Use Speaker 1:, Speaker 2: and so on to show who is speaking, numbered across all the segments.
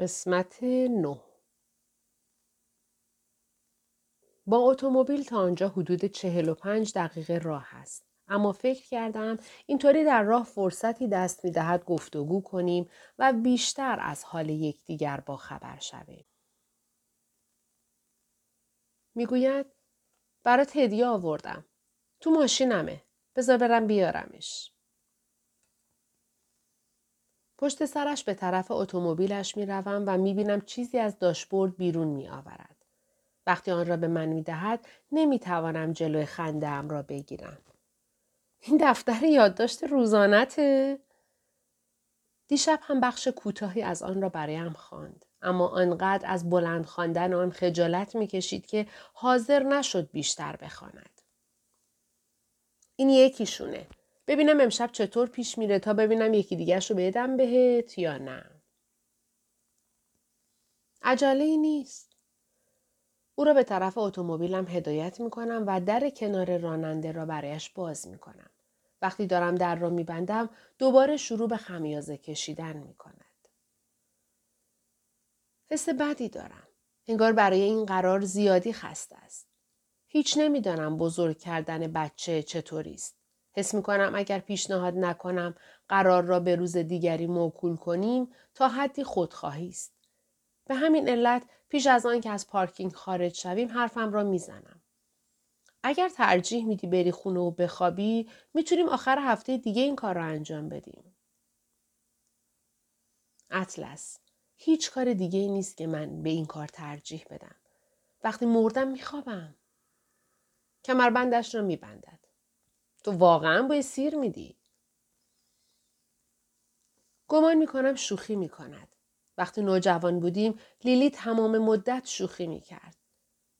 Speaker 1: قسمت نه با اتومبیل تا آنجا حدود چهل و پنج دقیقه راه است. اما فکر کردم اینطوری در راه فرصتی دست می دهد گفتگو کنیم و بیشتر از حال یکدیگر با خبر شویم. می‌گوید برات هدیه آوردم. تو ماشینمه. بذار برم بیارمش. پشت سرش به طرف اتومبیلش می روم و می بینم چیزی از داشبورد بیرون می آورد. وقتی آن را به من می دهد نمی توانم جلوی خنده ام را بگیرم. این دفتر یادداشت روزانته؟ دیشب هم بخش کوتاهی از آن را برایم خواند اما آنقدر از بلند خواندن آن خجالت می‌کشید که حاضر نشد بیشتر بخواند این یکیشونه ببینم امشب چطور پیش میره تا ببینم یکی دیگه رو بدم بهت یا نه. عجله ای نیست. او را به طرف اتومبیلم هدایت می کنم و در کنار راننده را برایش باز می کنم. وقتی دارم در را می بندم دوباره شروع به خمیازه کشیدن می کند. حس بدی دارم. انگار برای این قرار زیادی خسته است. هیچ نمی‌دانم بزرگ کردن بچه چطوری است. حس می کنم اگر پیشنهاد نکنم قرار را به روز دیگری موکول کنیم تا حدی خودخواهی است. به همین علت پیش از آن که از پارکینگ خارج شویم حرفم را می‌زنم. اگر ترجیح میدی بری خونه و بخوابی می‌تونیم آخر هفته دیگه این کار را انجام بدیم. اطلس هیچ کار دیگه نیست که من به این کار ترجیح بدم. وقتی مردم میخوابم. کمربندش را میبندد. تو واقعا باید سیر میدی؟ گمان می‌کنم شوخی می‌کند. وقتی نوجوان بودیم لیلی تمام مدت شوخی می‌کرد.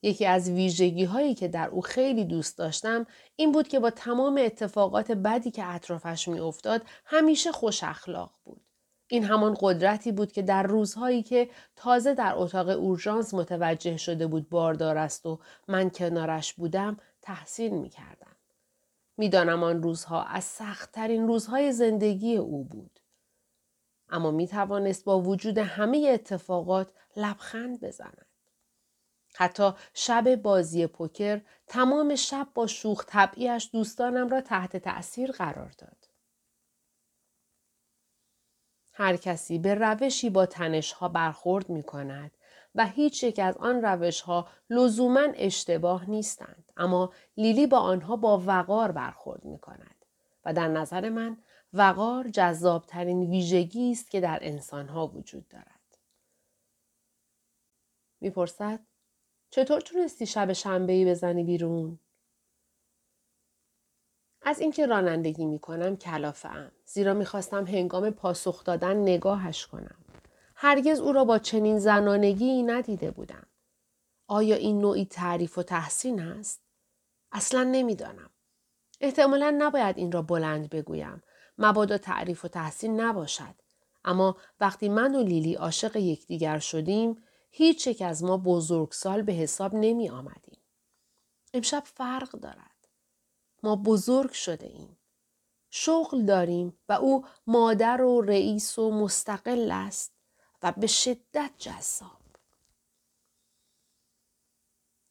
Speaker 1: یکی از ویژگی هایی که در او خیلی دوست داشتم این بود که با تمام اتفاقات بدی که اطرافش میافتاد همیشه خوش اخلاق بود. این همان قدرتی بود که در روزهایی که تازه در اتاق اورژانس متوجه شده بود باردار است و من کنارش بودم تحسین می کردم. می‌دانم آن روزها از سختترین روزهای زندگی او بود. اما می توانست با وجود همه اتفاقات لبخند بزند. حتی شب بازی پوکر تمام شب با شوخ طبعیش دوستانم را تحت تأثیر قرار داد. هر کسی به روشی با تنشها برخورد می کند و هیچ یک از آن روش ها لزوما اشتباه نیستند اما لیلی با آنها با وقار برخورد می کند و در نظر من وقار جذابترین ویژگی است که در انسان ها وجود دارد. می‌پرسد چطور تونستی شب شنبه بزنی بیرون؟ از اینکه رانندگی می کنم کلافه زیرا می‌خواستم هنگام پاسخ دادن نگاهش کنم. هرگز او را با چنین زنانگی ندیده بودم. آیا این نوعی تعریف و تحسین است؟ اصلا نمی‌دانم. احتمالا نباید این را بلند بگویم. مبادا تعریف و تحسین نباشد. اما وقتی من و لیلی عاشق یکدیگر شدیم هیچ یک از ما بزرگسال به حساب نمی آمدیم. امشب فرق دارد. ما بزرگ شده ایم. شغل داریم و او مادر و رئیس و مستقل است و به شدت جذاب.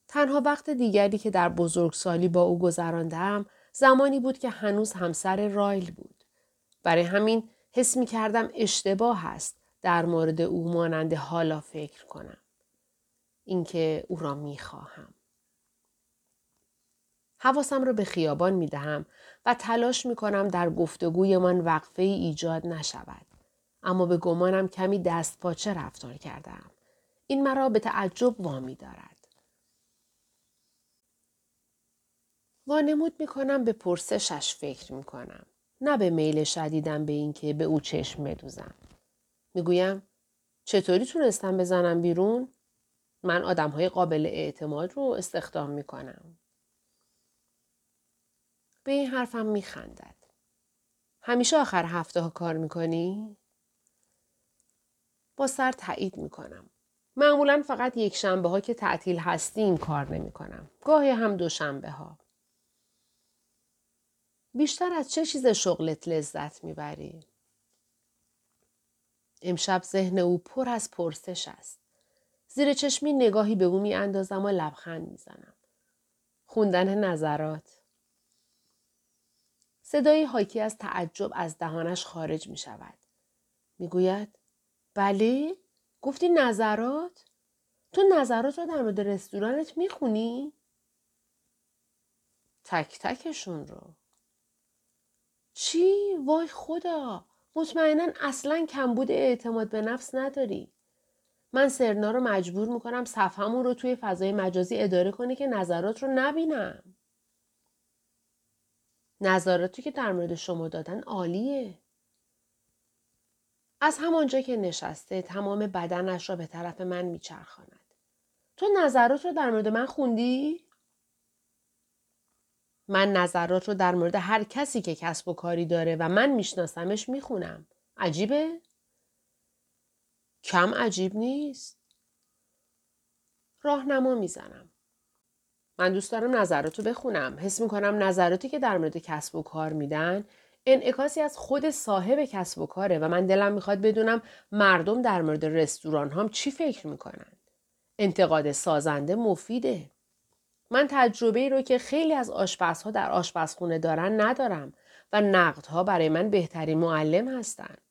Speaker 1: تنها وقت دیگری که در بزرگسالی با او گذراندم زمانی بود که هنوز همسر رایل بود. برای همین حس می کردم اشتباه است در مورد او مانند حالا فکر کنم. اینکه او را می خواهم. حواسم را به خیابان می دهم و تلاش می کنم در گفتگویمان وقفه ای ایجاد نشود. اما به گمانم کمی دست پاچه رفتار کردم. این مرا به تعجب وامی دارد. وانمود می کنم به پرسشش فکر می کنم. نه به میل شدیدم به اینکه به او چشم بدوزم. می‌گویم چطوری تونستم بزنم بیرون؟ من آدم های قابل اعتماد رو استخدام می کنم. به این حرفم می خندد. همیشه آخر هفته ها کار می کنی؟ با سر تایید می کنم. معمولا فقط یک شنبه ها که تعطیل هستیم کار نمی کنم. گاهی هم دو شنبه ها. بیشتر از چه چیز شغلت لذت می‌بری؟ امشب ذهن او پر از پرسش است. زیر چشمی نگاهی به او می اندازم و لبخند می زنم. خوندن نظرات. صدایی حاکی از تعجب از دهانش خارج می شود. می گوید بله؟ گفتی نظرات؟ تو نظرات رو در مورد رستورانت می خونی؟ تک تکشون رو. چی؟ وای خدا! مطمئنا اصلا کمبود اعتماد به نفس نداری. من سرنا رو مجبور می‌کنم صفحمون رو توی فضای مجازی اداره کنه که نظرات رو نبینم. نظراتی که در مورد شما دادن عالیه. از همانجا که نشسته تمام بدنش را به طرف من میچرخاند. تو نظرات رو در مورد من خوندی؟ من نظرات رو در مورد هر کسی که کسب و کاری داره و من میشناسمش می‌خونم. عجیبه؟ کم عجیب نیست. راهنما می‌زنم. من دوست دارم نظراتو بخونم. حس می‌کنم نظراتی که در مورد کسب و کار میدن انعکاسی از خود صاحب کسب و کاره و من دلم می‌خواد بدونم مردم در مورد رستوران هم چی فکر می‌کنن. انتقاد سازنده مفیده. من تجربه ای رو که خیلی از آشپزها در آشپزخونه دارن ندارم و نقدها برای من بهترین معلم هستند.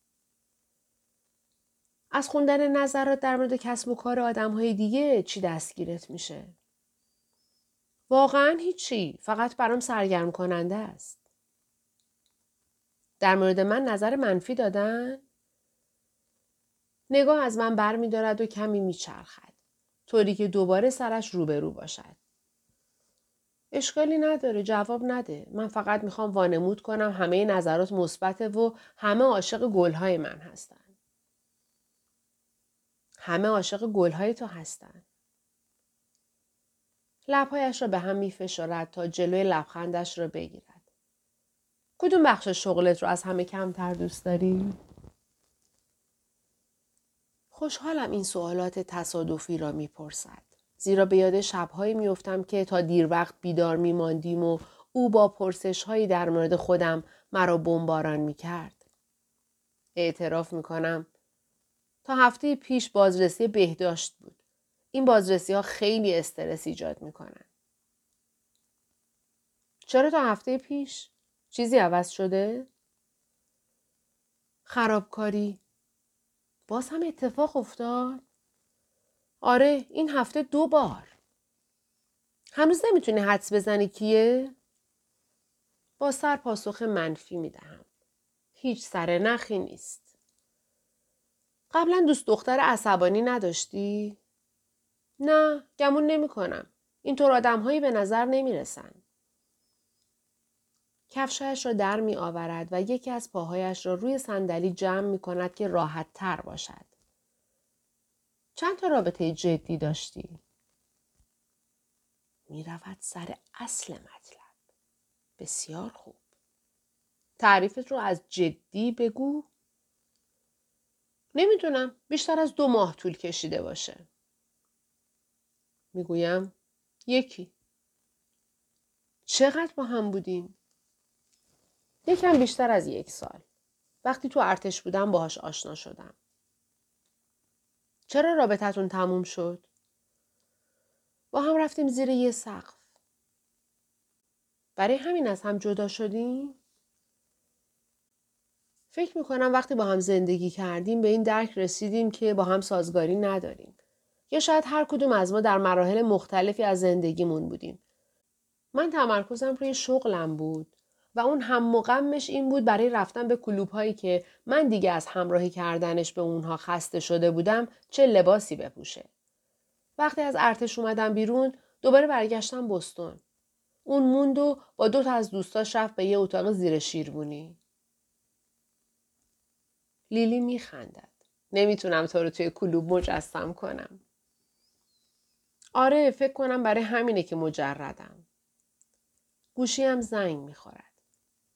Speaker 1: از خوندن نظرات در مورد کسب و کار آدم های دیگه چی دستگیرت میشه؟ واقعا هیچی. فقط برام سرگرم کننده است. در مورد من نظر منفی دادن؟ نگاه از من بر می دارد و کمی میچرخد. طوری که دوباره سرش روبرو باشد. اشکالی نداره جواب نده من فقط می‌خوام وانمود کنم همه نظرات مثبته و همه عاشق گلهای من هستن همه عاشق گلهای تو هستن لبهایش را به هم میفشارد تا جلوی لبخندش را بگیرد کدوم بخش شغلت رو از همه کمتر دوست داری؟ خوشحالم این سوالات تصادفی را می‌پرسد. زیرا به یاد شبهایی میافتم که تا دیر وقت بیدار میماندیم و او با پرسش هایی در مورد خودم مرا بمباران می‌کرد. اعتراف می‌کنم تا هفته پیش بازرسی بهداشت بود. این بازرسی ها خیلی استرس ایجاد می‌کنن. چرا تا هفته پیش؟ چیزی عوض شده؟ خرابکاری. باز هم اتفاق افتاد؟ آره این هفته دو بار. هنوز نمی‌تونی حدس بزنی کیه؟ با سر پاسخ منفی می‌دهم. هیچ سر نخی نیست. قبلا دوست دختر عصبانی نداشتی؟ نه گمون نمی کنم. اینطور آدم هایی به نظر نمی رسن. کفشایش را در می آورد و یکی از پاهایش را روی صندلی جمع می کند که راحت تر باشد. چند تا رابطه جدی داشتی؟ می رود سر اصل مطلب. بسیار خوب. تعریفت رو از جدی بگو. نمی‌دونم بیشتر از دو ماه طول کشیده باشه. می‌گویم یکی. چقدر با هم بودیم؟ یکم بیشتر از یک سال. وقتی تو ارتش بودم باهاش آشنا شدم. چرا رابطتون تموم شد؟ با هم رفتیم زیر یه سقف. برای همین از هم جدا شدیم؟ فکر می‌کنم وقتی با هم زندگی کردیم به این درک رسیدیم که با هم سازگاری نداریم. یا شاید هر کدوم از ما در مراحل مختلفی از زندگیمون بودیم. من تمرکزم روی شغلم بود و اون هم مقمش این بود برای رفتن به کلوب هایی که من دیگه از همراهی کردنش به اونها خسته شده بودم چه لباسی بپوشه. وقتی از ارتش اومدم بیرون دوباره برگشتم بستون. اون موند و با دو تا از دوستاش رفت به یه اتاق زیر شیربونی. لیلی میخندد. نمی‌تونم تو رو توی کلوب مجسم کنم. آره فکر کنم برای همینه که مجردم. گوشیم زنگ می‌خورد.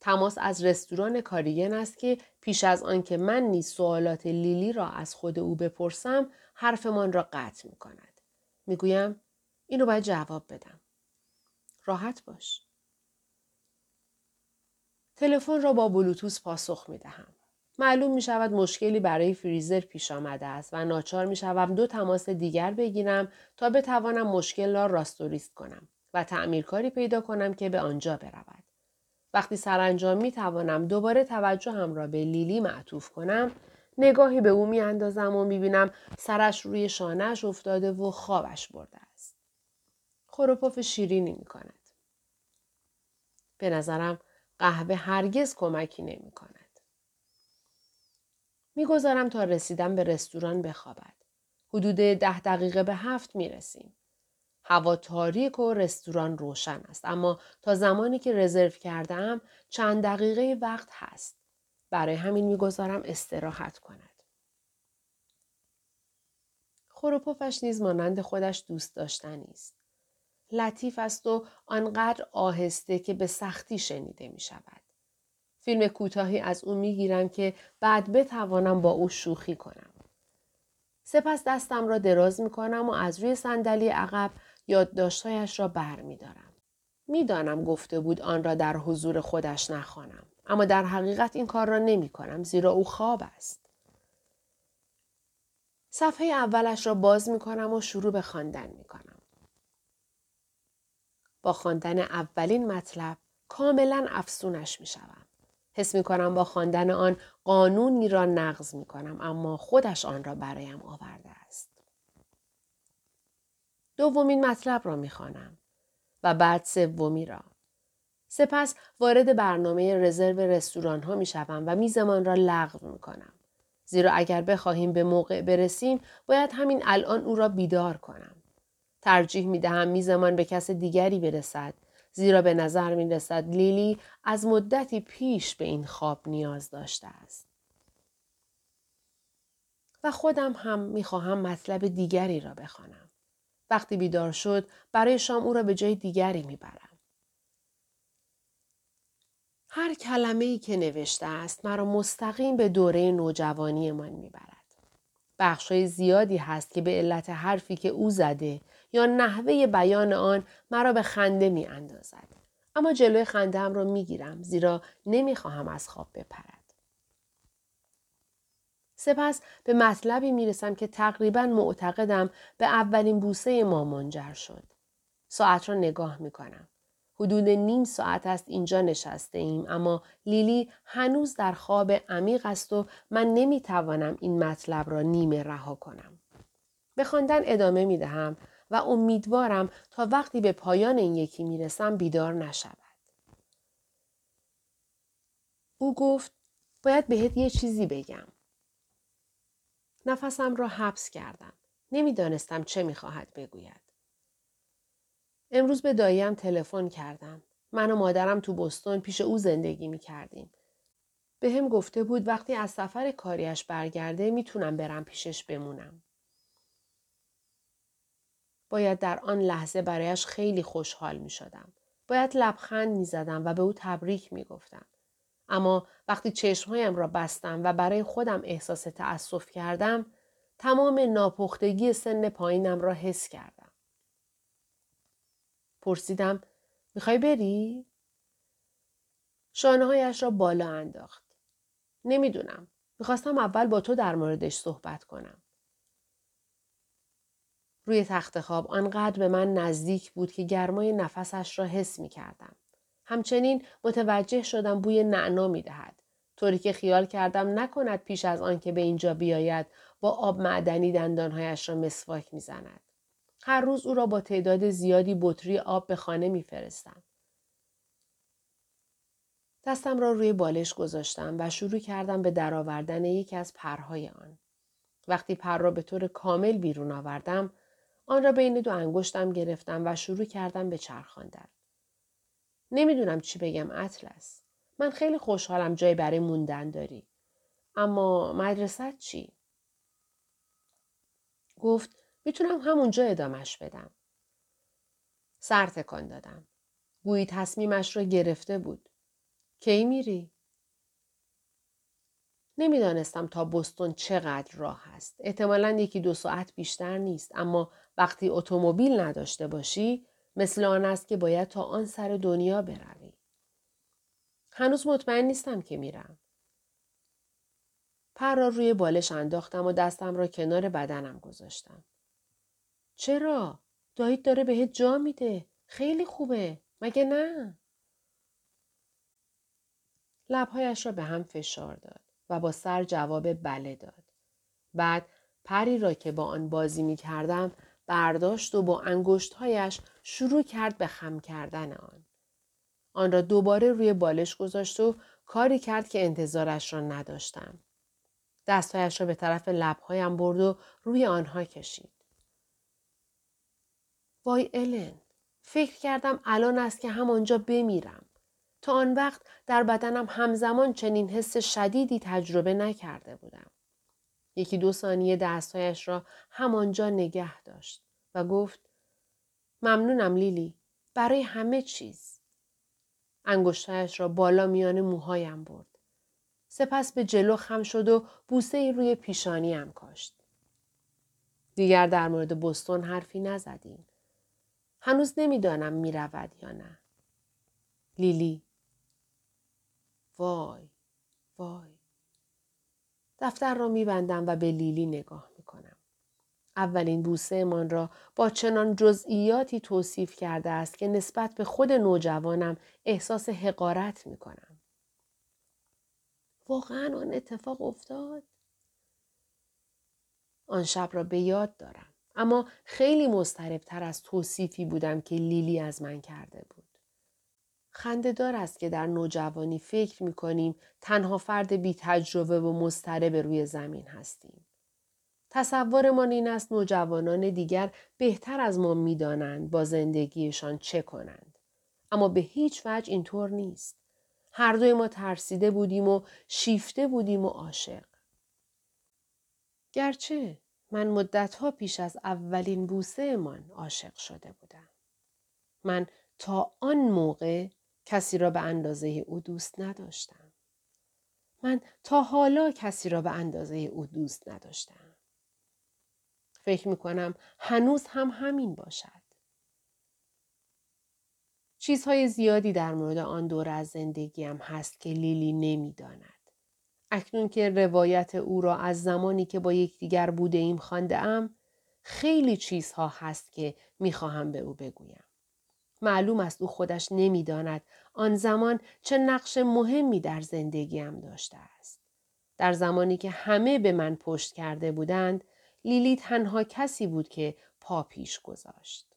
Speaker 1: تماس از رستوران کاریگن است که پیش از آنکه من نیز سوالات لیلی را از خود او بپرسم حرفمان را قطع می کند. می گویم اینو باید جواب بدم. راحت باش. تلفن را با بلوتوس پاسخ می دهم. معلوم می شود مشکلی برای فریزر پیش آمده است و ناچار می شوم دو تماس دیگر بگیرم تا بتوانم مشکل را راستوریست کنم و تعمیرکاری پیدا کنم که به آنجا برود. وقتی سرانجام می توانم دوباره توجهم را به لیلی معطوف کنم نگاهی به او می اندازم و می بینم سرش روی شانهش افتاده و خوابش برده است. خوروپوف شیرینی می کند. به نظرم قهوه هرگز کمکی نمی کند. می‌گذارم تا رسیدن به رستوران بخوابد. حدود ده دقیقه به هفت می رسیم. هوا تاریک و رستوران روشن است اما تا زمانی که رزرو کردم چند دقیقه وقت هست. برای همین می‌گذارم استراحت کند. خوروپوفش نیز مانند خودش دوست داشتنی است. لطیف است و آنقدر آهسته که به سختی شنیده می شود. فیلم کوتاهی از او می گیرم که بعد بتوانم با او شوخی کنم. سپس دستم را دراز می کنم و از روی صندلی عقب یادداشتهایش را بر می دارم. می‌دانم گفته بود آن را در حضور خودش نخوانم. اما در حقیقت این کار را نمی کنم زیرا او خواب است. صفحه اولش را باز می کنم و شروع به خواندن می کنم. با خواندن اولین مطلب کاملا افسونش می شوم. حس می کنم با خواندن آن قانونی را نقض می کنم اما خودش آن را برایم آورده. دومین مطلب را می خوانم و بعد سومی را. سپس وارد برنامه رزرو رستوران ها می شوم و میزمان را لغو می کنم. زیرا اگر بخواهیم به موقع برسیم باید همین الان او را بیدار کنم. ترجیح می دهم میزمان به کس دیگری برسد زیرا به نظر می رسد لیلی از مدتی پیش به این خواب نیاز داشته است. و خودم هم می خواهم مطلب دیگری را بخوانم. وقتی بیدار شد برای شام او را به جای دیگری می برم. هر کلمه ای که نوشته است مرا مستقیم به دوره نوجوانی من می‌برد. بخشای زیادی هست که به علت حرفی که او زده یا نحوه بیان آن مرا به خنده می اندازد. اما جلوی خنده هم را می گیرم زیرا نمی خواهم از خواب بپرد. سپس به مطلبی می رسم که تقریبا معتقدم به اولین بوسه ما منجر شد. ساعت را نگاه می کنم. حدود نیم ساعت است اینجا نشسته ایم اما لیلی هنوز در خواب عمیق است و من نمی توانم این مطلب را نیمه رها کنم. به خواندن ادامه می دهم و امیدوارم تا وقتی به پایان این یکی می رسم بیدار نشود. او گفت باید بهت یه چیزی بگم. نفسم را حبس کردم. نمی‌دانستم چه می‌خواهد بگوید. امروز به داییم تلفن کردم. من و مادرم تو بستون پیش او زندگی می کردیم. به هم گفته بود وقتی از سفر کاریش برگرده می‌تونم برم پیشش بمونم. باید در آن لحظه برایش خیلی خوشحال می شدم. باید لبخند می زدم و به او تبریک می گفتم. اما وقتی چشمهایم را بستم و برای خودم احساس تأسف کردم تمام ناپختگی سن پایینم را حس کردم. پرسیدم می‌خوای بری؟ شانههایش را بالا انداخت. نمی‌دونم. می‌خواستم اول با تو در موردش صحبت کنم. روی تخت خواب آنقدر به من نزدیک بود که گرمای نفسش را حس می کردم. همچنین متوجه شدم بوی نعنا می دهد. طوری که خیال کردم نکند پیش از آن که به اینجا بیاید با آب معدنی دندانهایش را مسواک می‌زند. هر روز او را با تعداد زیادی بطری آب به خانه میفرستم. دستم را روی بالش گذاشتم و شروع کردم به درآوردن یکی از پرهای آن. وقتی پر را به طور کامل بیرون آوردم، آن را بین دو انگشتم گرفتم و شروع کردم به چرخاندن. نمی‌دونم چی بگم اطلس. من خیلی خوشحالم جای برای موندن داری. اما مدرسه چی؟ گفت می‌تونم همونجا ادامش بدم. سر تکان دادم. گویی تصمیمش را گرفته بود. کی میری؟ نمی‌دانستم تا بستون چقدر راه است. احتمالا یکی دو ساعت بیشتر نیست اما وقتی اتومبیل نداشته باشی مثل آن است که باید تا آن سر دنیا بروی. هنوز مطمئن نیستم که میرم. پر را روی بالش انداختم و دستم را کنار بدنم گذاشتم. چرا؟ دایید داره بهت جا میده. خیلی خوبه. مگه نه؟ لبهایش را به هم فشار داد و با سر جواب بله داد. بعد پری را که با آن بازی می کردم برداشت و با انگشتهایش شروع کرد به خم کردن آن. آن را دوباره روی بالش گذاشت و کاری کرد که انتظارش را نداشتم. دستهایش را به طرف لبهایم برد و روی آنها کشید. وای الن فکر کردم الان است که همانجا بمیرم. تا آن وقت در بدنم همزمان چنین حس شدیدی تجربه نکرده بودم. یکی دو ثانیه دستهایش را همانجا نگه داشت و گفت ممنونم لیلی برای همه چیز. انگشتهایش را بالا میان موهایم برد. سپس به جلو خم شد و بوسه روی پیشانیم کاشت. دیگر در مورد بستون حرفی نزدیم. هنوز نمی‌دانم می رود یا نه. لیلی وای وای دفتر را میبندم و به لیلی نگاه اولین بوسه من را با چنان جزئیاتی توصیف کرده است که نسبت به خود نوجوانم احساس حقارت می‌کنم. واقعا آن اتفاق افتاد؟ آن شب را به یاد دارم اما خیلی مضطربتر از توصیفی بودم که لیلی از من کرده بود. خندهدار است که در نوجوانی فکر می کنیم تنها فرد بی تجربه و مضطرب روی زمین هستیم. تصورمان این است نوجوانان دیگر بهتر از ما می‌دانند با زندگیشان چه کنند. اما به هیچ وجه اینطور نیست. هر دوی ما ترسیده بودیم و شیفته بودیم و عاشق. گرچه من مدتها پیش از اولین بوسه من عاشق شده بودم. من تا آن موقع کسی را به اندازه او دوست نداشتم. من تا حالا کسی را به اندازه او دوست نداشتم. فکر می کنم هنوز هم همین باشد. چیزهای زیادی در مورد آن دور از زندگیم هست که لیلی نمی‌داند. اکنون که روایت او را از زمانی که با یکدیگر بوده ایم خانده ام، خیلی چیزها هست که می‌خواهم به او بگویم. معلوم است او خودش نمی‌داند آن زمان چه نقش مهمی در زندگیم داشته است. در زمانی که همه به من پشت کرده بودند، لیلی تنها کسی بود که پا پیش گذاشت.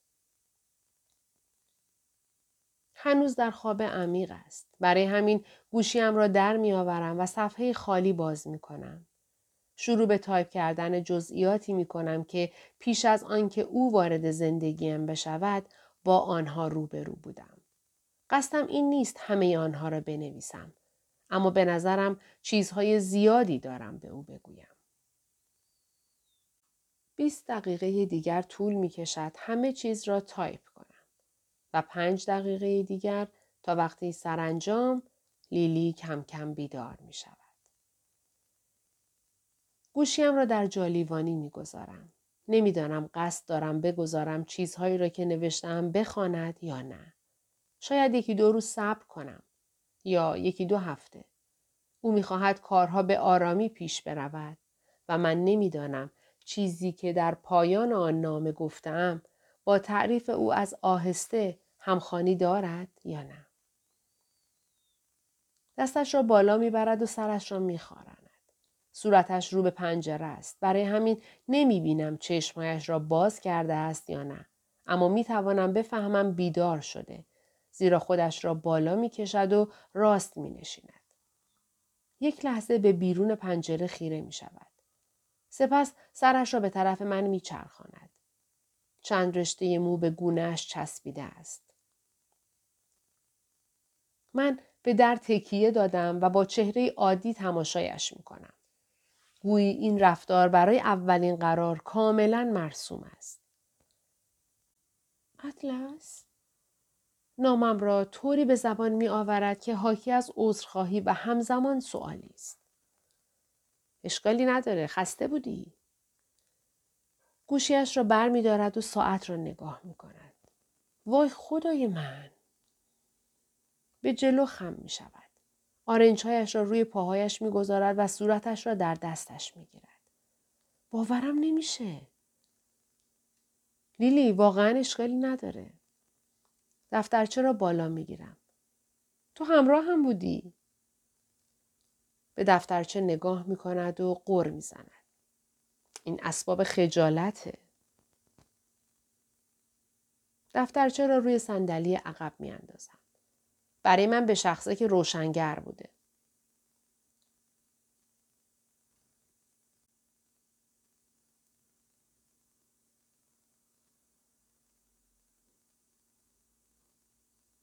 Speaker 1: هنوز در خواب عمیق است. برای همین گوشیم را در می آورم و صفحه خالی باز می کنم. شروع به تایپ کردن جزئیاتی می کنم که پیش از آنکه او وارد زندگیم بشود با آنها روبرو بودم. قصدم این نیست همه آنها را بنویسم. اما به نظرم چیزهای زیادی دارم به او بگویم. 20 دقیقه دیگر طول می کشد همه چیز را تایپ کنم و پنج دقیقه دیگر تا وقتی سرانجام لیلی کم کم بیدار می شود. گوشیم را در جالیوانی می گذارم. نمی‌دانم قصد دارم بگذارم چیزهایی را که نوشتم بخواند یا نه. شاید یکی دو روز صبر کنم یا یکی دو هفته. او می‌خواهد کارها به آرامی پیش برود و من نمی‌دانم چیزی که در پایان آن نامه گفتم با تعریف او از آهسته همخانی دارد یا نه. دستش را بالا می‌برد و سرش را میخارد. صورتش رو به پنجره است. برای همین نمی بینم چشمایش را باز کرده است یا نه. اما می توانم بفهمم بیدار شده. زیرا خودش را بالا می کشد و راست می نشیند. یک لحظه به بیرون پنجره خیره می شود. سپس سرش را به طرف من می چرخاند. چند رشته مو به گونهش چسبیده است. من به در تکیه دادم و با چهره عادی تماشایش می کنم. گویی این رفتار برای اولین قرار کاملا مرسوم است. اطلس نامم را طوری به زبان می آورد که حاکی از عذرخواهی و همزمان سوالی است. اشکالی نداره خسته بودی؟ گوشیش را بر می دارد و ساعت را نگاه می کند. وای خدای من! به جلو خم می شود. آرنجهایش را روی پاهایش می‌گذارد و صورتش را در دستش می‌گیرد. باورم نمیشه. لیلی واقعا اشکالی نداره. دفترچه را بالا می‌گیرم. تو همراه هم بودی. به دفترچه نگاه می کند و قر می زند. این اسباب خجالته. دفترچه را روی صندلی عقب می اندازم. برای من به شخصه که روشنگر بوده.